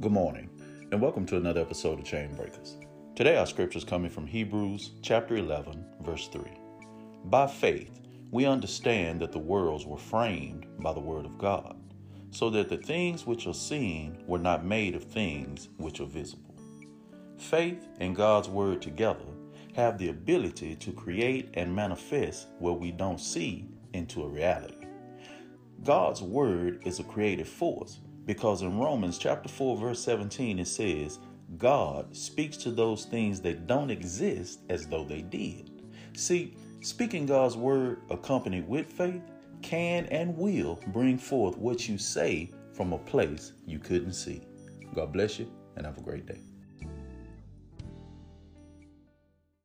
Good morning, and welcome to another episode of Chain Breakers. Today, our scripture is coming from Hebrews chapter 11, verse 3. By faith, we understand that the worlds were framed by the word of God, so that the things which are seen were not made of things which are visible. Faith and God's word together have the ability to create and manifest what we don't see into a reality. God's word is a creative force because in Romans chapter 4 verse 17 it says, God speaks to those things that don't exist as though they did. See, speaking God's word accompanied with faith can and will bring forth what you say from a place you couldn't see. God bless you and have a great day.